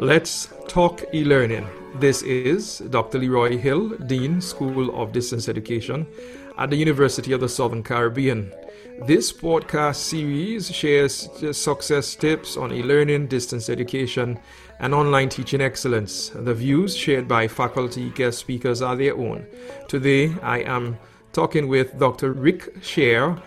Let's talk e learning. This is Dr. Leroy Hill, Dean, School of Distance Education at the University of the Southern Caribbean. This podcast series shares success tips on e learning, distance education, and online teaching excellence. The views shared by faculty guest speakers are their own. Today, I am talking with Dr. Rick Scher.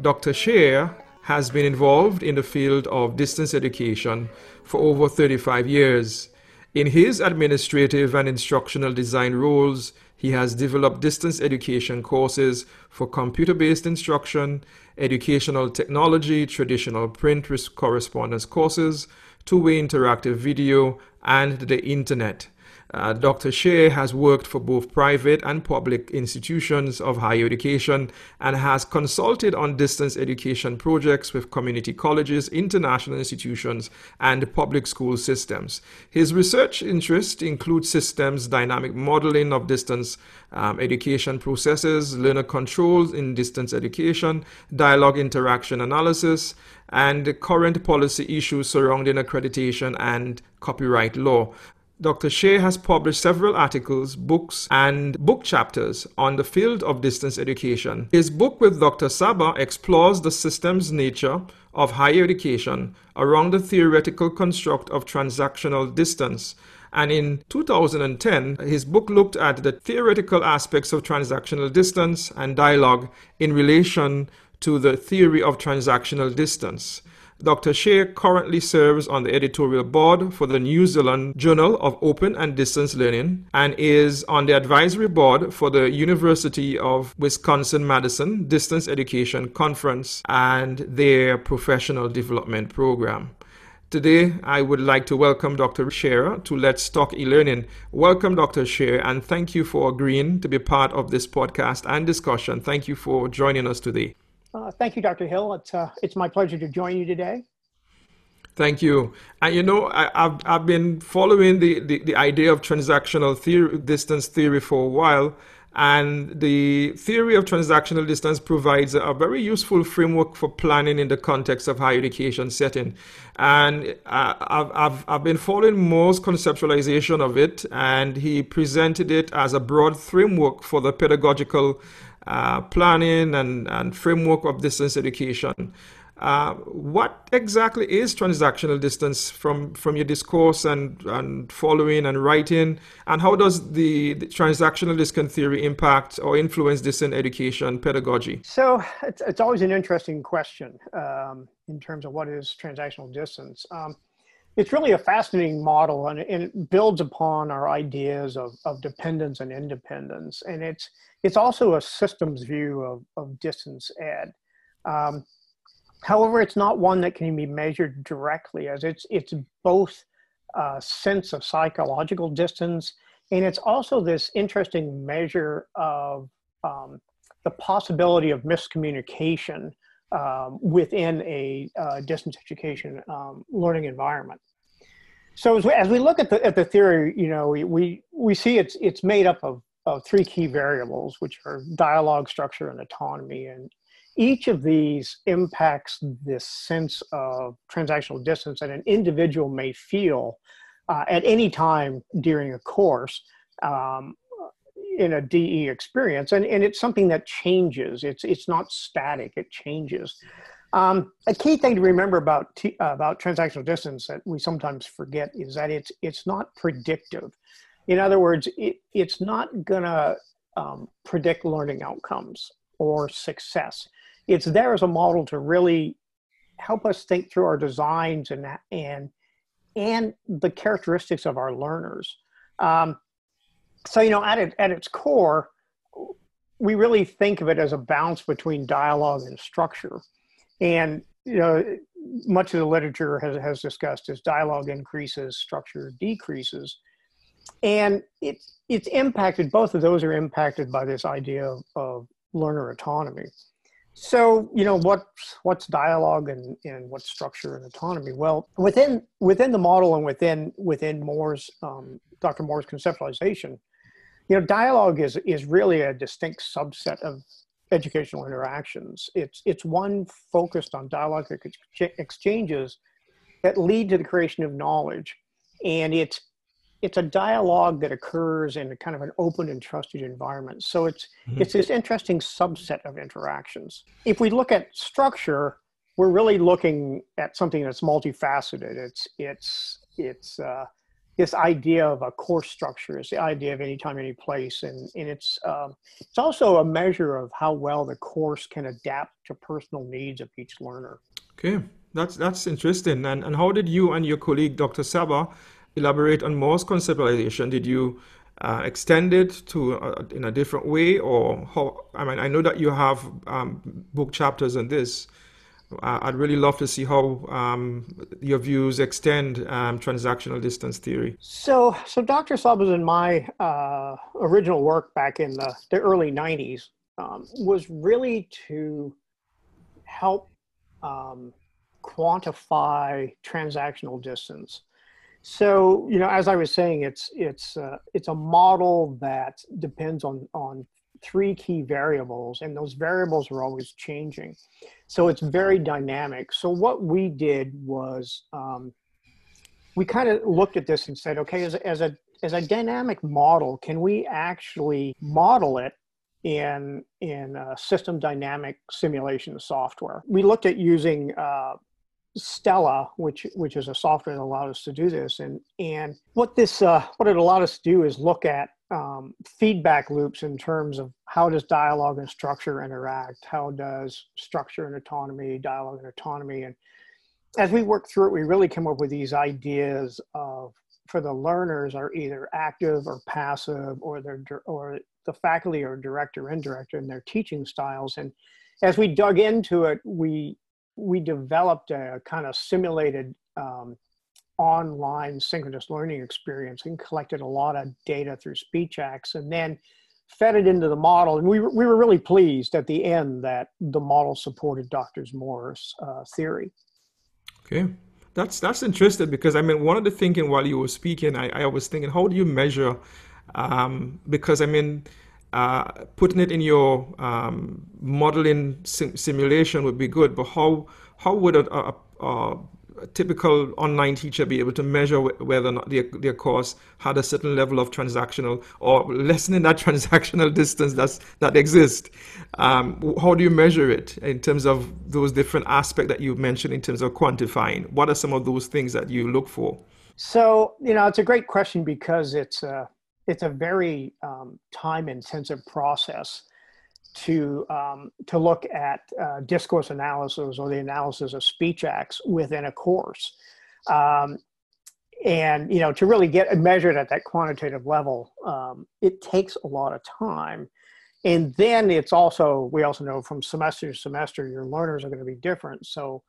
Dr. Scher has been involved in the field of distance education for over 35 years. In his administrative and instructional design roles, he has developed distance education courses for computer based instruction, educational technology, traditional print correspondence courses, two way interactive video, and the internet. Uh, Dr. Scher has worked for both private and public institutions of higher education and has consulted on distance education projects with community colleges, international institutions, and public school systems. His research interests include systems dynamic modeling of distance um, education processes, learner controls in distance education, dialogue interaction analysis, and current policy issues surrounding accreditation and copyright law. Dr. Scher has published several articles, books, and book chapters on the field of distance education. His book with Dr. Saba explores the system's nature of higher education around the theoretical construct of transactional distance. And in 2010, his book looked at the theoretical aspects of transactional distance and dialogue in relation to the theory of transactional distance. Dr. Scher currently serves on the editorial board for the New Zealand Journal of Open and Distance Learning and is on the advisory board for the University of Wisconsin Madison Distance Education Conference and their professional development program. Today, I would like to welcome Dr. Scher to Let's Talk eLearning. Welcome, Dr. Scher, and thank you for agreeing to be part of this podcast and discussion. Thank you for joining us today. Uh, thank you, Dr. Hill. It's, uh, it's my pleasure to join you today. Thank you. And you know, I, have I've been following the, the, the idea of transactional theory, distance theory for a while. And the theory of transactional distance provides a, very useful framework for planning in the context of higher education setting. And uh, I've, I've, I've been following Moore's conceptualization of it, and he presented it as a broad framework for the pedagogical uh, planning and, and framework of distance education. Uh, what exactly is transactional distance from, from your discourse and, and following and writing? And how does the, the transactional distance theory impact or influence distance education pedagogy? So it's, it's always an interesting question um, in terms of what is transactional distance. Um, it's really a fascinating model and, and, it builds upon our ideas of, of dependence and independence. And it's, it's also a systems view of, of distance ed. Um, however, it's not one that can be measured directly as it's, it's both a sense of psychological distance and it's also this interesting measure of um, the possibility of miscommunication um, within a uh, distance education um, learning environment. So as we, as we look at the, at the theory, you know, we, we, we see it's, it's made up of, of three key variables, which are dialogue, structure, and autonomy. And each of these impacts this sense of transactional distance that an individual may feel uh, at any time during a course um, in a DE experience. And, and it's something that changes. It's, it's not static, it changes. Um, a key thing to remember about t- uh, about transactional distance that we sometimes forget is that it's it's not predictive. In other words, it, it's not gonna um, predict learning outcomes or success. It's there as a model to really help us think through our designs and and and the characteristics of our learners. Um, so you know, at it, at its core, we really think of it as a balance between dialogue and structure. And you know, much of the literature has, has discussed as dialogue increases, structure decreases. and it, it's impacted, both of those are impacted by this idea of, of learner autonomy. So, you know, what, what's dialogue and, and what's structure and autonomy? Well, within, within the model and within, within Moore's, um, Dr. Moore's conceptualization, you know, dialogue is, is really a distinct subset of educational interactions. It's, it's one focused on dialogic exchanges that lead to the creation of knowledge. And it's it's a dialogue that occurs in a kind of an open and trusted environment. So it's mm-hmm. it's this interesting subset of interactions. If we look at structure, we're really looking at something that's multifaceted. It's it's it's uh, this idea of a course structure. It's the idea of any time, any place, and and it's um, it's also a measure of how well the course can adapt to personal needs of each learner. Okay, that's that's interesting. And and how did you and your colleague Dr. Saba elaborate on Moore's conceptualization? Did you uh, extend it to uh, in a different way, or how? I mean, I know that you have um, book chapters on this. I'd really love to see how um, your views extend um, transactional distance theory. So, so Dr. Saba's and my uh, original work back in the, the early '90s um, was really to help um, quantify transactional distance so you know, as I was saying, it's it's uh, it's a model that depends on on three key variables, and those variables are always changing. So it's very dynamic. So what we did was um, we kind of looked at this and said, okay, as, as a as a dynamic model, can we actually model it in in system dynamic simulation software? We looked at using uh, Stella, which which is a software that allowed us to do this, and and what this uh, what it allowed us to do is look at um, feedback loops in terms of how does dialogue and structure interact, how does structure and autonomy, dialogue and autonomy, and as we work through it, we really come up with these ideas of for the learners are either active or passive, or they're or the faculty or direct or indirect in their teaching styles, and as we dug into it, we we developed a kind of simulated um, online synchronous learning experience and collected a lot of data through speech acts and then fed it into the model. And we were, we were really pleased at the end that the model supported Dr. Moore's uh, theory. Okay. That's that's interesting because I mean one of the thinking while you were speaking, I, I was thinking, how do you measure? Um, because I mean, uh, putting it in your um, modeling sim- simulation would be good, but how how would a, a, a, typical online teacher be able to measure whether or not their, their course had a certain level of transactional or lessening that transactional distance that's, that exists? Um, how do you measure it in terms of those different aspects that you mentioned in terms of quantifying? What are some of those things that you look for? So, you know, it's a great question because it's uh, it's a very um, time intensive process to um, to look at uh, discourse analysis or the analysis of speech acts within a course. Um, and you know to really get measured at that quantitative level um, it takes a lot of time. And then it's also we also know from semester to semester your learners are going to be different. So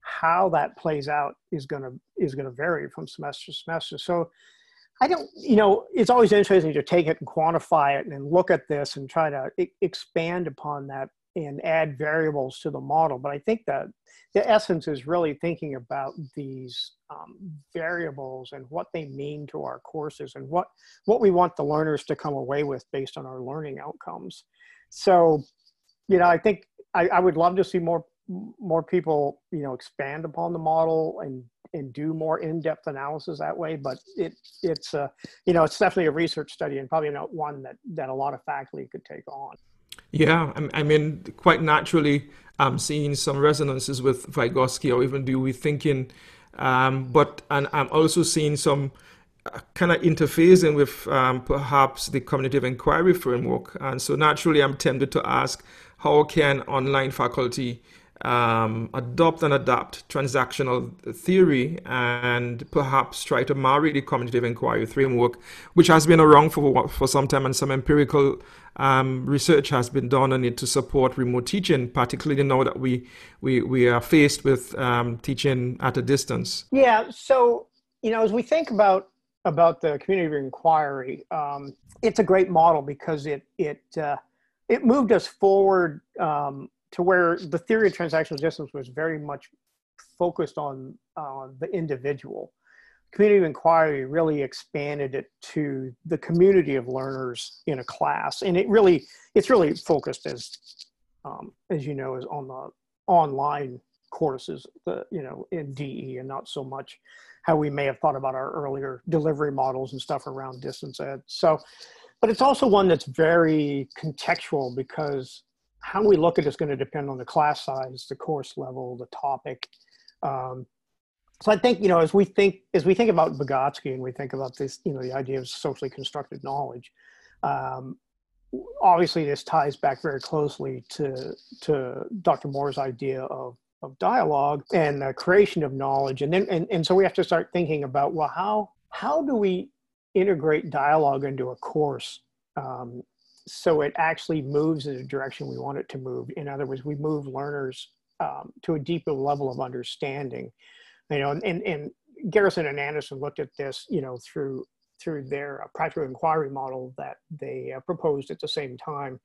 how that plays out is going to is going to vary from semester to semester. So I don't, you know, it's always interesting to take it and quantify it and look at this and try to I- expand upon that and add variables to the model. But I think that the essence is really thinking about these um, variables and what they mean to our courses and what what we want the learners to come away with based on our learning outcomes. So, you know, I think I, I would love to see more more people, you know, expand upon the model and and do more in-depth analysis that way. But it it's uh, you know it's definitely a research study and probably not one that that a lot of faculty could take on. Yeah, I mean, quite naturally, I'm seeing some resonances with Vygotsky or even Dewey thinking, um, but and I'm also seeing some uh, kind of interfacing with um, perhaps the cognitive inquiry framework. And so naturally, I'm tempted to ask, how can online faculty um, adopt and adapt transactional theory and perhaps try to marry the cognitive inquiry framework, which has been around for, for some time and some empirical um, research has been done on it to support remote teaching, particularly now that we, we, we are faced with um, teaching at a distance. Yeah, so, you know, as we think about about the community inquiry. Um, it's a great model because it it uh, it moved us forward um, to where the theory of transactional distance was very much focused on uh, the individual. Community of inquiry really expanded it to the community of learners in a class, and it really it's really focused as um, as you know is on the online courses, the you know in DE, and not so much how we may have thought about our earlier delivery models and stuff around distance ed. So but it's also one that's very contextual because how we look at it is going to depend on the class size, the course level, the topic. Um, so I think you know as we think as we think about Vygotsky and we think about this, you know, the idea of socially constructed knowledge. Um, obviously, this ties back very closely to to Dr. Moore's idea of of dialogue and the creation of knowledge, and then and, and so we have to start thinking about well, how how do we integrate dialogue into a course um, so it actually moves in the direction we want it to move. In other words, we move learners um, to a deeper level of understanding. You know, and, and Garrison and Anderson looked at this, you know, through through their uh, practical inquiry model that they uh, proposed at the same time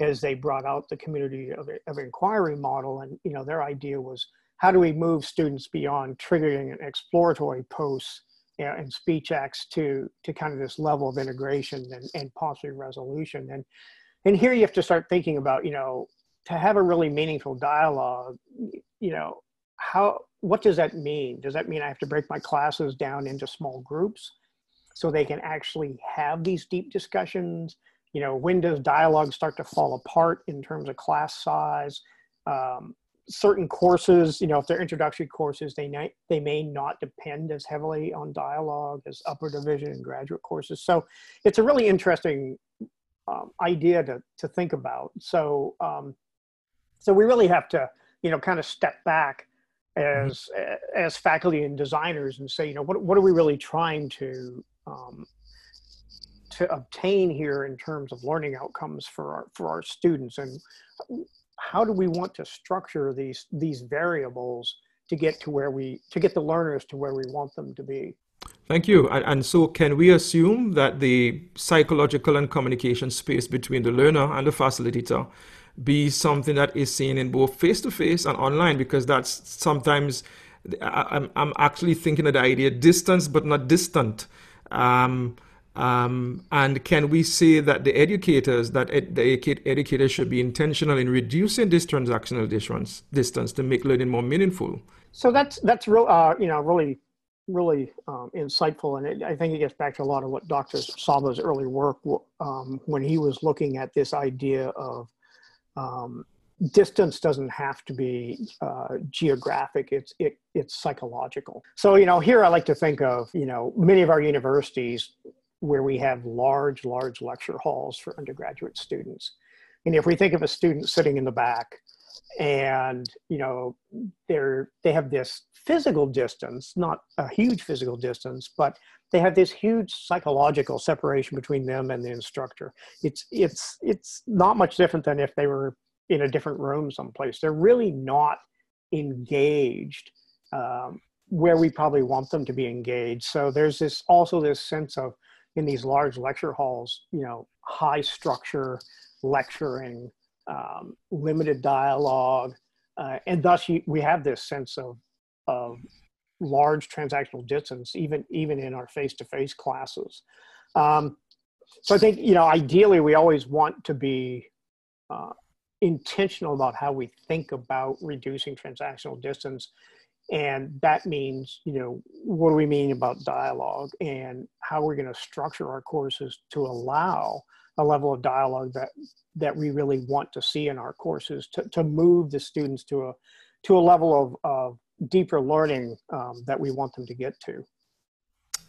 as they brought out the community of, of inquiry model. And you know, their idea was how do we move students beyond triggering and exploratory posts and speech acts to to kind of this level of integration and, and possibly resolution. And and here you have to start thinking about you know to have a really meaningful dialogue you know how what does that mean? Does that mean i have to break my classes down into small groups so they can actually have these deep discussions? You know when does dialogue start to fall apart in terms of class size? Um, certain courses, you know, if they're introductory courses, they may, they may not depend as heavily on dialogue as upper division and graduate courses. So it's a really interesting um, idea to, to think about. So, um, so we really have to, you know, kind of step back as, mm-hmm. as faculty and designers and say, you know, what, what are we really trying to, um, to obtain here in terms of learning outcomes for our, for our students and how do we want to structure these these variables to get to where we to get the learners to where we want them to be Thank you. And, and, so, can we assume that the psychological and communication space between the learner and the facilitator be something that is seen in both face to face and online? Because that's sometimes I'm, I'm actually thinking of the idea distance but not distant. Um, um, and can we say that the educators, that ed- the educators should be intentional in reducing this transactional distance, distance to make learning more meaningful? So that's that's uh, you know, really, really um, insightful, and it, I think it gets back to a lot of what Dr. Saba's early work um, when he was looking at this idea of um, distance doesn't have to be uh, geographic it's it, it's psychological so you know here i like to think of you know many of our universities where we have large, large lecture halls for undergraduate students. And if we think of a student sitting in the back and, you know, they're, they have this physical distance, not a huge physical distance, but they have this huge psychological separation between them and the instructor. It's, it's, it's not much different than if they were in a different room someplace. They're really not engaged um, where we probably want them to be engaged. So there's this also this sense of in these large lecture halls, you know, high structure lecturing, um, limited dialogue, uh, and thus you, we have this sense of, of large transactional distance, even even in our face-to-face classes. Um, so I think you know, ideally, we always want to be uh, intentional about how we think about reducing transactional distance and that means you know what do we mean about dialogue and how we're going to structure our courses to allow a level of dialogue that that we really want to see in our courses to, to move the students to a to a level of, of deeper learning um, that we want them to get to.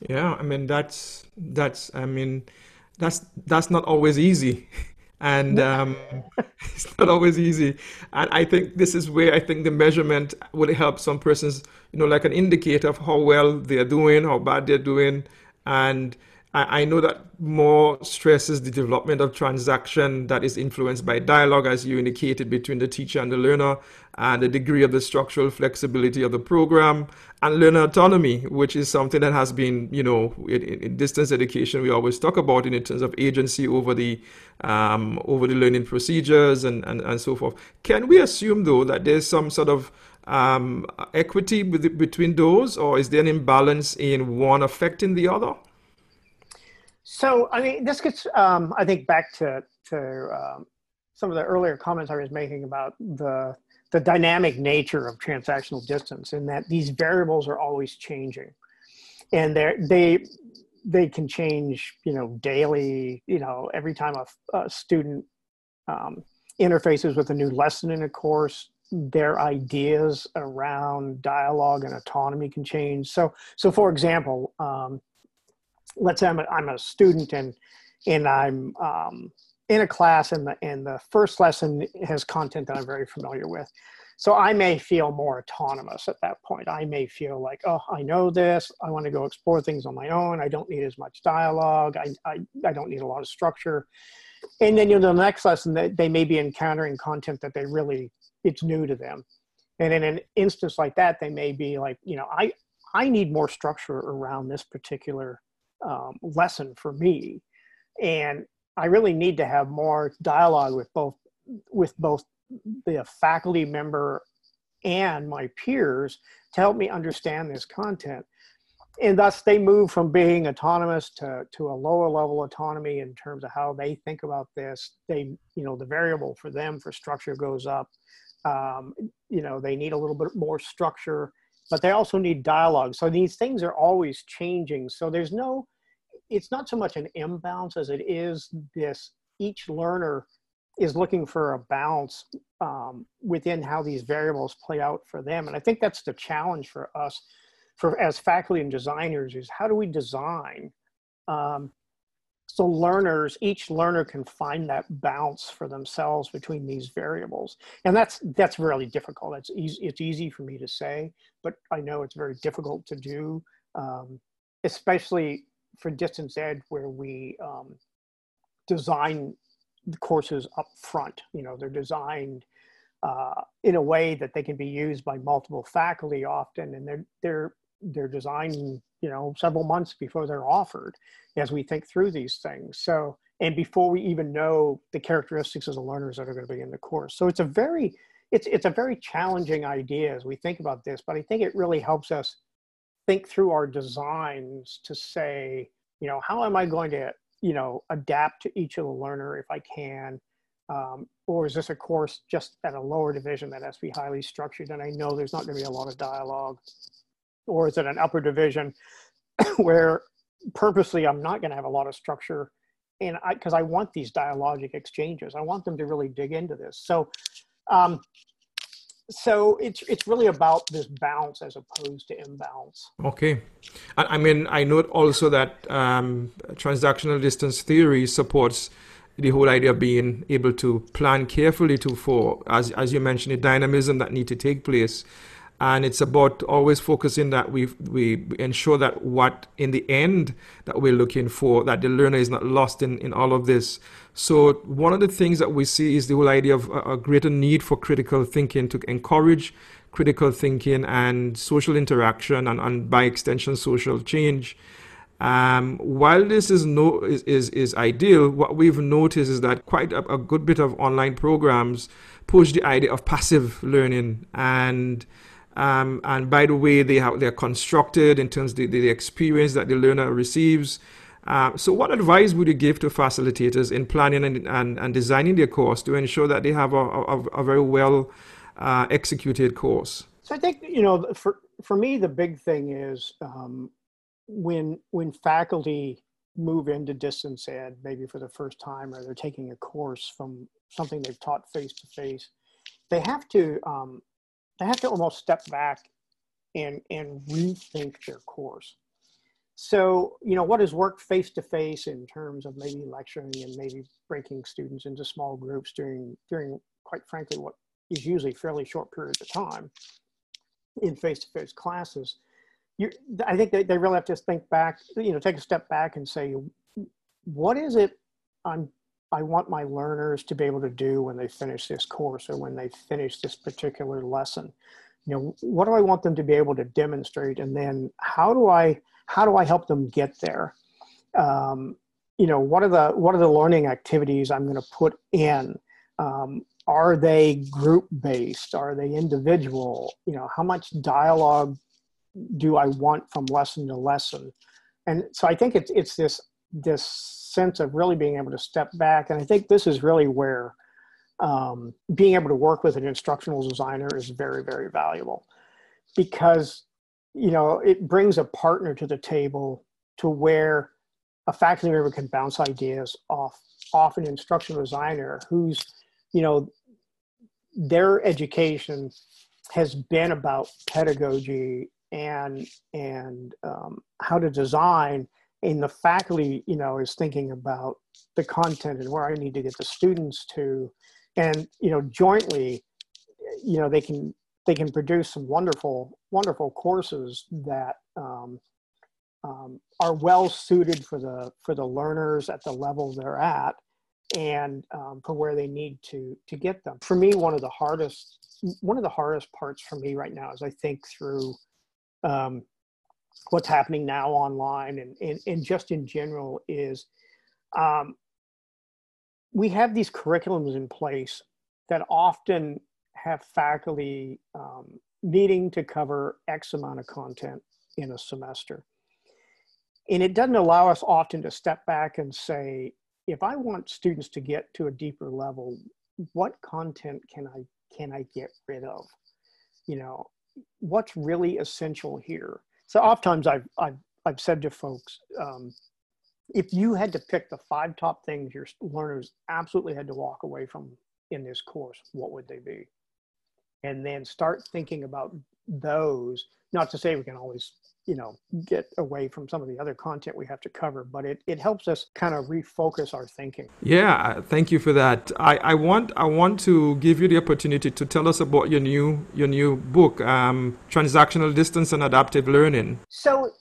Yeah i mean that's that's i mean that's that's not always easy and um, it's not always easy. And I think this is where I think the measurement would help some persons, you know, like an indicator of how well they're doing, how bad they're doing, and I, I know that Moore stresses the development of transaction that is influenced by dialogue, as you indicated, between the teacher and the learner, and the degree of the structural flexibility of the program, and learner autonomy, which is something that has been, you know, in, in distance education, we always talk about in terms of agency over the um, over the learning procedures and, and, and so forth. Can we assume, though, that there's some sort of um, equity with, between those, or is there an imbalance in one affecting the other? So, I mean, this gets, um, I think, back to to um, some of the earlier comments I was making about the the dynamic nature of transactional distance, in that these variables are always changing, and they they they can change, you know, daily. You know, every time a, a student um, interfaces with a new lesson in a course, their ideas around dialogue and autonomy can change. So, so for example, um, let's say I'm a, I'm a student and and I'm um, in a class and the and the first lesson has content that I'm very familiar with. So I may feel more autonomous at that point. I may feel like, oh, I know this. I want to go explore things on my own. I don't need as much dialogue. I, I, I don't need a lot of structure. And then you know the next lesson that they may be encountering content that they really it's new to them. And in an instance like that, they may be like, you know, I I need more structure around this particular um, lesson for me and i really need to have more dialogue with both with both the faculty member and my peers to help me understand this content. And thus they move from being autonomous to, to a lower level autonomy in terms of how they think about this. They you know the variable for them for structure goes up. Um, you know they need a little bit more structure but they also need dialogue. So these things are always changing. So there's no it's not so much an imbalance as it is this each learner is looking for a balance um, within how these variables play out for them. And i think that's the challenge for us for as faculty and designers is how do we design um, so learners each learner can find that balance for themselves between these variables. And that's that's really difficult. It's easy it's easy for me to say but i know it's very difficult to do um, especially for distance ed where we um, design the courses up front. You know, they're designed uh, in a way that they can be used by multiple faculty often, and they're they're they're designed you know several months before they're offered as we think through these things. So and before we even know the characteristics of the learners that are going to be in the course. So it's a very it's it's a very challenging idea as we think about this, but I think it really helps us think through our designs to say, you know, how am I going to, you know, adapt to each of the learner if I can? Um, or is this a course just at a lower division that has to be highly structured and I know there's not going to be a lot of dialogue? Or is it an upper division where purposely I'm not going to have a lot of structure and I, because I want these dialogic exchanges, I want them to really dig into this. So um, so it's it's really about this balance as opposed to imbalance. Okay, I, mean I note also that um, transactional distance theory supports the whole idea of being able to plan carefully to for as as you mentioned the dynamism that need to take place and it's about always focusing that we we ensure that what in the end that we're looking for that the learner is not lost in in all of this. So one of the things that we see is the whole idea of a, a greater need for critical thinking to encourage critical thinking and social interaction and, and by extension social change. Um, while this is no is, is, is ideal, what we've noticed is that quite a, a, good bit of online programs push the idea of passive learning. And um, and by the way they have they're constructed in terms of the, the experience that the learner receives. Uh, so, what advice would you give to facilitators in planning and, and, and designing their course to ensure that they have a, a, a very well uh, executed course? So, I think you know, for for me, the big thing is um, when when faculty move into distance ed, maybe for the first time, or they're taking a course from something they've taught face to face, they have to um, they have to almost step back and and rethink their course. So, you know, what has worked face to face in terms of maybe lecturing and maybe breaking students into small groups during during quite frankly what is usually fairly short periods of time in face to face classes you, I think they, they really have to think back, you know, take a step back and say, what is it I'm, I want my learners to be able to do when they finish this course or when they finish this particular lesson? You know, what do I want them to be able to demonstrate? And then how do I, how do I help them get there? Um, you know, what are the, what are the learning activities I'm going to put in? Um, are they group based? Are they individual? You know, how much dialogue do I want from lesson to lesson? And so I think it's it's this this sense of really being able to step back, and I think this is really where um, being able to work with an instructional designer is very very valuable because you know it brings a partner to the table to where a faculty member can bounce ideas off off an instructional designer who's you know their education has been about pedagogy and and um, how to design and the faculty you know is thinking about the content and where i need to get the students to. And you know jointly you know they can they can produce some wonderful wonderful courses that um, um, are well suited for the for the learners at the level they're at and um, for where they need to to get them. For me one of the hardest one of the hardest parts for me right now is i think through um, what's happening now online and, and, and just in general is um, we have these curriculums in place that often have faculty um, needing to cover X amount of content in a semester. And it doesn't allow us often to step back and say, if I want students to get to a deeper level, what content can I can I get rid of? You know, what's really essential here. So oftentimes I've, I've, I've said to folks, um, if you had to pick the five top things your learners absolutely had to walk away from in this course, what would they be? And then start thinking about those, not to say we can always you know get away from some of the other content we have to cover but it, it helps us kind of refocus our thinking. Yeah thank you for that. I, I want i want to give you the opportunity to tell us about your new your new book um, transactional distance and adaptive learning. So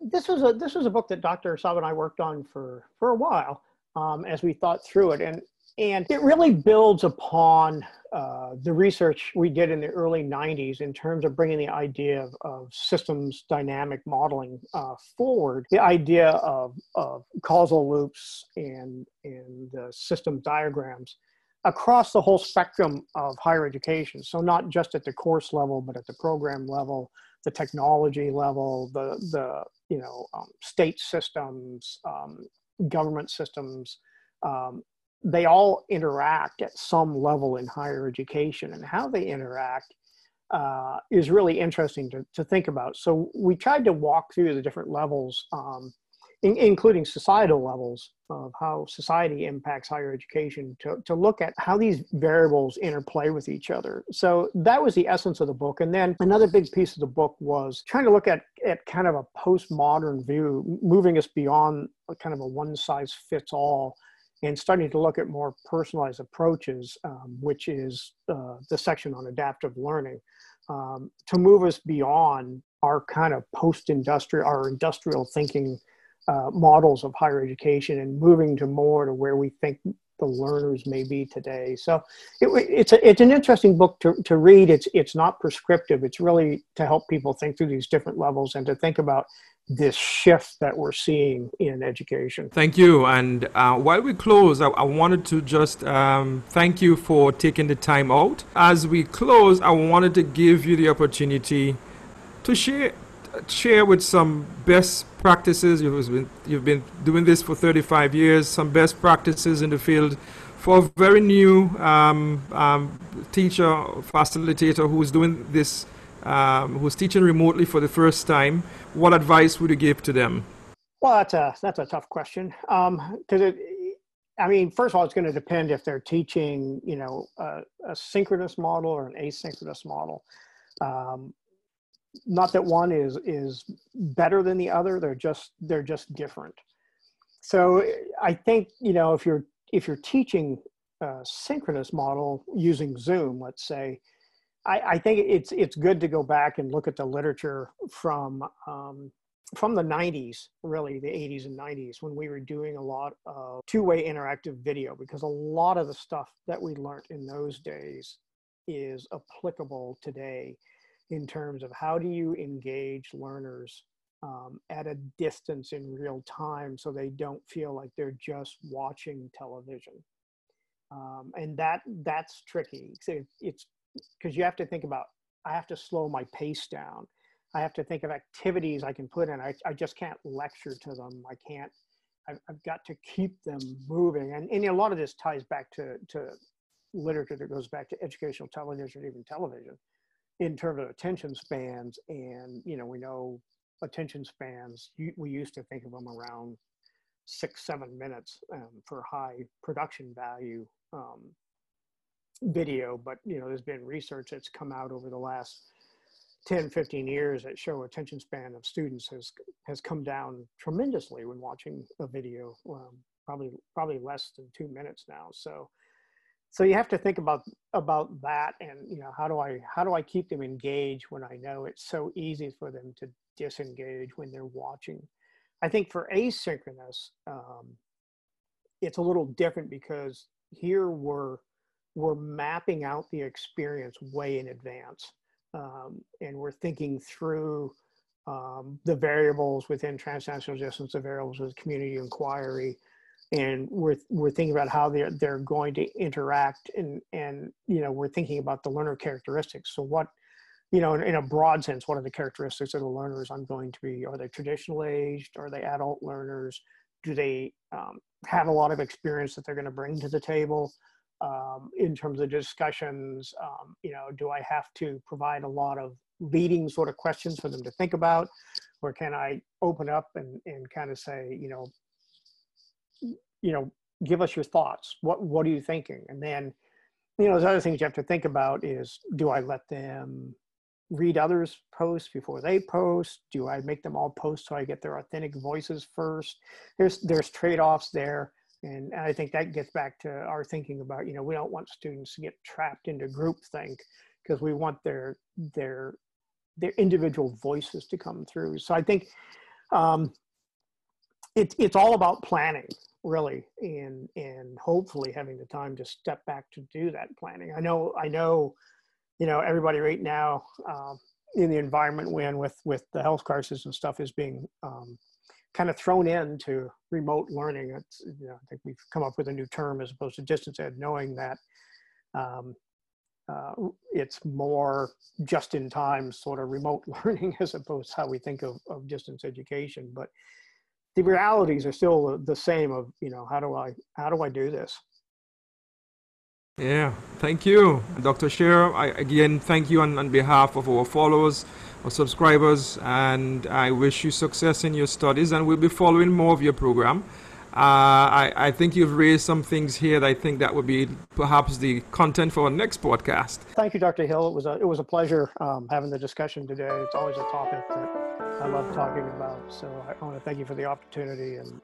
this was a this was a book that dr Saba and i worked on for for a while um, as we thought through it and and it really builds upon uh, the research we did in the early 90s in terms of bringing the idea of, of systems dynamic modeling uh, forward. The idea of, of causal loops and, and uh, system diagrams across the whole spectrum of higher education. So not just at the course level, but at the program level, the technology level, the, the you know, um, state systems, um, government systems, um, they all interact at some level in higher education and how they interact uh, is really interesting to, to think about. So we tried to walk through the different levels, um, in, including societal levels of how society impacts higher education to, to look at how these variables interplay with each other. So that was the essence of the book. And then another big piece of the book was trying to look at, at kind of a postmodern view, moving us beyond kind of a one size fits all and starting to look at more personalized approaches, um, which is uh, the section on adaptive learning, um, to move us beyond our kind of post-industrial, our industrial thinking uh, models of higher education and moving to more to where we think the learners may be today. So it, it's, a, it's an interesting book to, to read. It's, it's not prescriptive. It's really to help people think through these different levels and to think about this shift that we're seeing in education. Thank you. And uh, while we close, I, I wanted to just um, thank you for taking the time out. As we close, I wanted to give you the opportunity to share share with some best practices. You've been, you've been doing this for 35 years, some best practices in the field for a very new um, um, teacher, facilitator who's doing this, um, who's teaching remotely for the first time. What advice would you give to them? Well, that's a that's a tough question because um. I mean, first of all, it's going to depend if they're teaching, you know, a, a synchronous model or an asynchronous model. Um, not that one is is better than the other they're just they're just different. So i think you know if you're if you're teaching a synchronous model using zoom let's say I, I, think it's it's good to go back and look at the literature from um, from the 90s, really the 80s and 90s, when we were doing a lot of two-way interactive video, because a lot of the stuff that we learned in those days is applicable today in terms of how do you engage learners um, at a distance in real time so they don't feel like they're just watching television. Um, and that that's tricky. It's because you have to think about, I have to slow my pace down. I have to think of activities I can put in. I, I just can't lecture to them. I can't, I've, I've got to keep them moving. And, and a lot of this ties back to, to literature that goes back to educational television, even television, in terms of attention spans. And, you know, we know attention spans, we used to think of them around six, seven minutes um, for high production value um, video. But, you know, there's been research that's come out over the last 10, 15 years that show attention span of students has, has come down tremendously when watching a video, um, probably, probably less than two minutes now. So, so you have to think about about that and you know how do i how do i keep them engaged when i know it's so easy for them to disengage when they're watching? I think for asynchronous um, it's a little different because here we're we're mapping out the experience way in advance um, and we're thinking through um, the variables within transactional distance the variables with community inquiry and we're we're thinking about how they're they're going to interact and and you know we're thinking about the learner characteristics. So what you know in, in, a broad sense what are the characteristics of the learners i'm going to be? Are they traditional aged are they adult learners? Do they um, have a lot of experience that they're going to bring to the table um, in terms of discussions? Um, you know do i have to provide a lot of leading sort of questions for them to think about? Or can i open up and, and kind of say you know you know, give us your thoughts. What what are you thinking? And then, you know, there's other things you have to think about is do I let them read others posts before they post? Do I make them all post so I get their authentic voices first? There's there's trade-offs there. And I think that gets back to our thinking about, you know, we don't want students to get trapped into groupthink because we want their their their individual voices to come through. So I think um, it's it's all about planning really and and hopefully having the time to step back to do that planning. I know i know you know everybody right now um, in the environment when with with the health crisis and stuff is being um, kind of thrown into remote learning. It's you know i think we've come up with a new term as opposed to distance ed knowing that um, uh, it's more just in time sort of remote learning as opposed to how we think of, of distance education. But the realities are still the same of you know how do i how do i do this yeah thank you dr Shearer i again thank you on, on behalf of our followers our subscribers and i wish you success in your studies and we'll be following more of your program uh, I, I think you've raised some things here that I think that would be perhaps the content for our next podcast. Thank you, Dr. Hill. It was a, it was a pleasure um, having the discussion today. It's always a topic that I love talking about. So I want to thank you for the opportunity and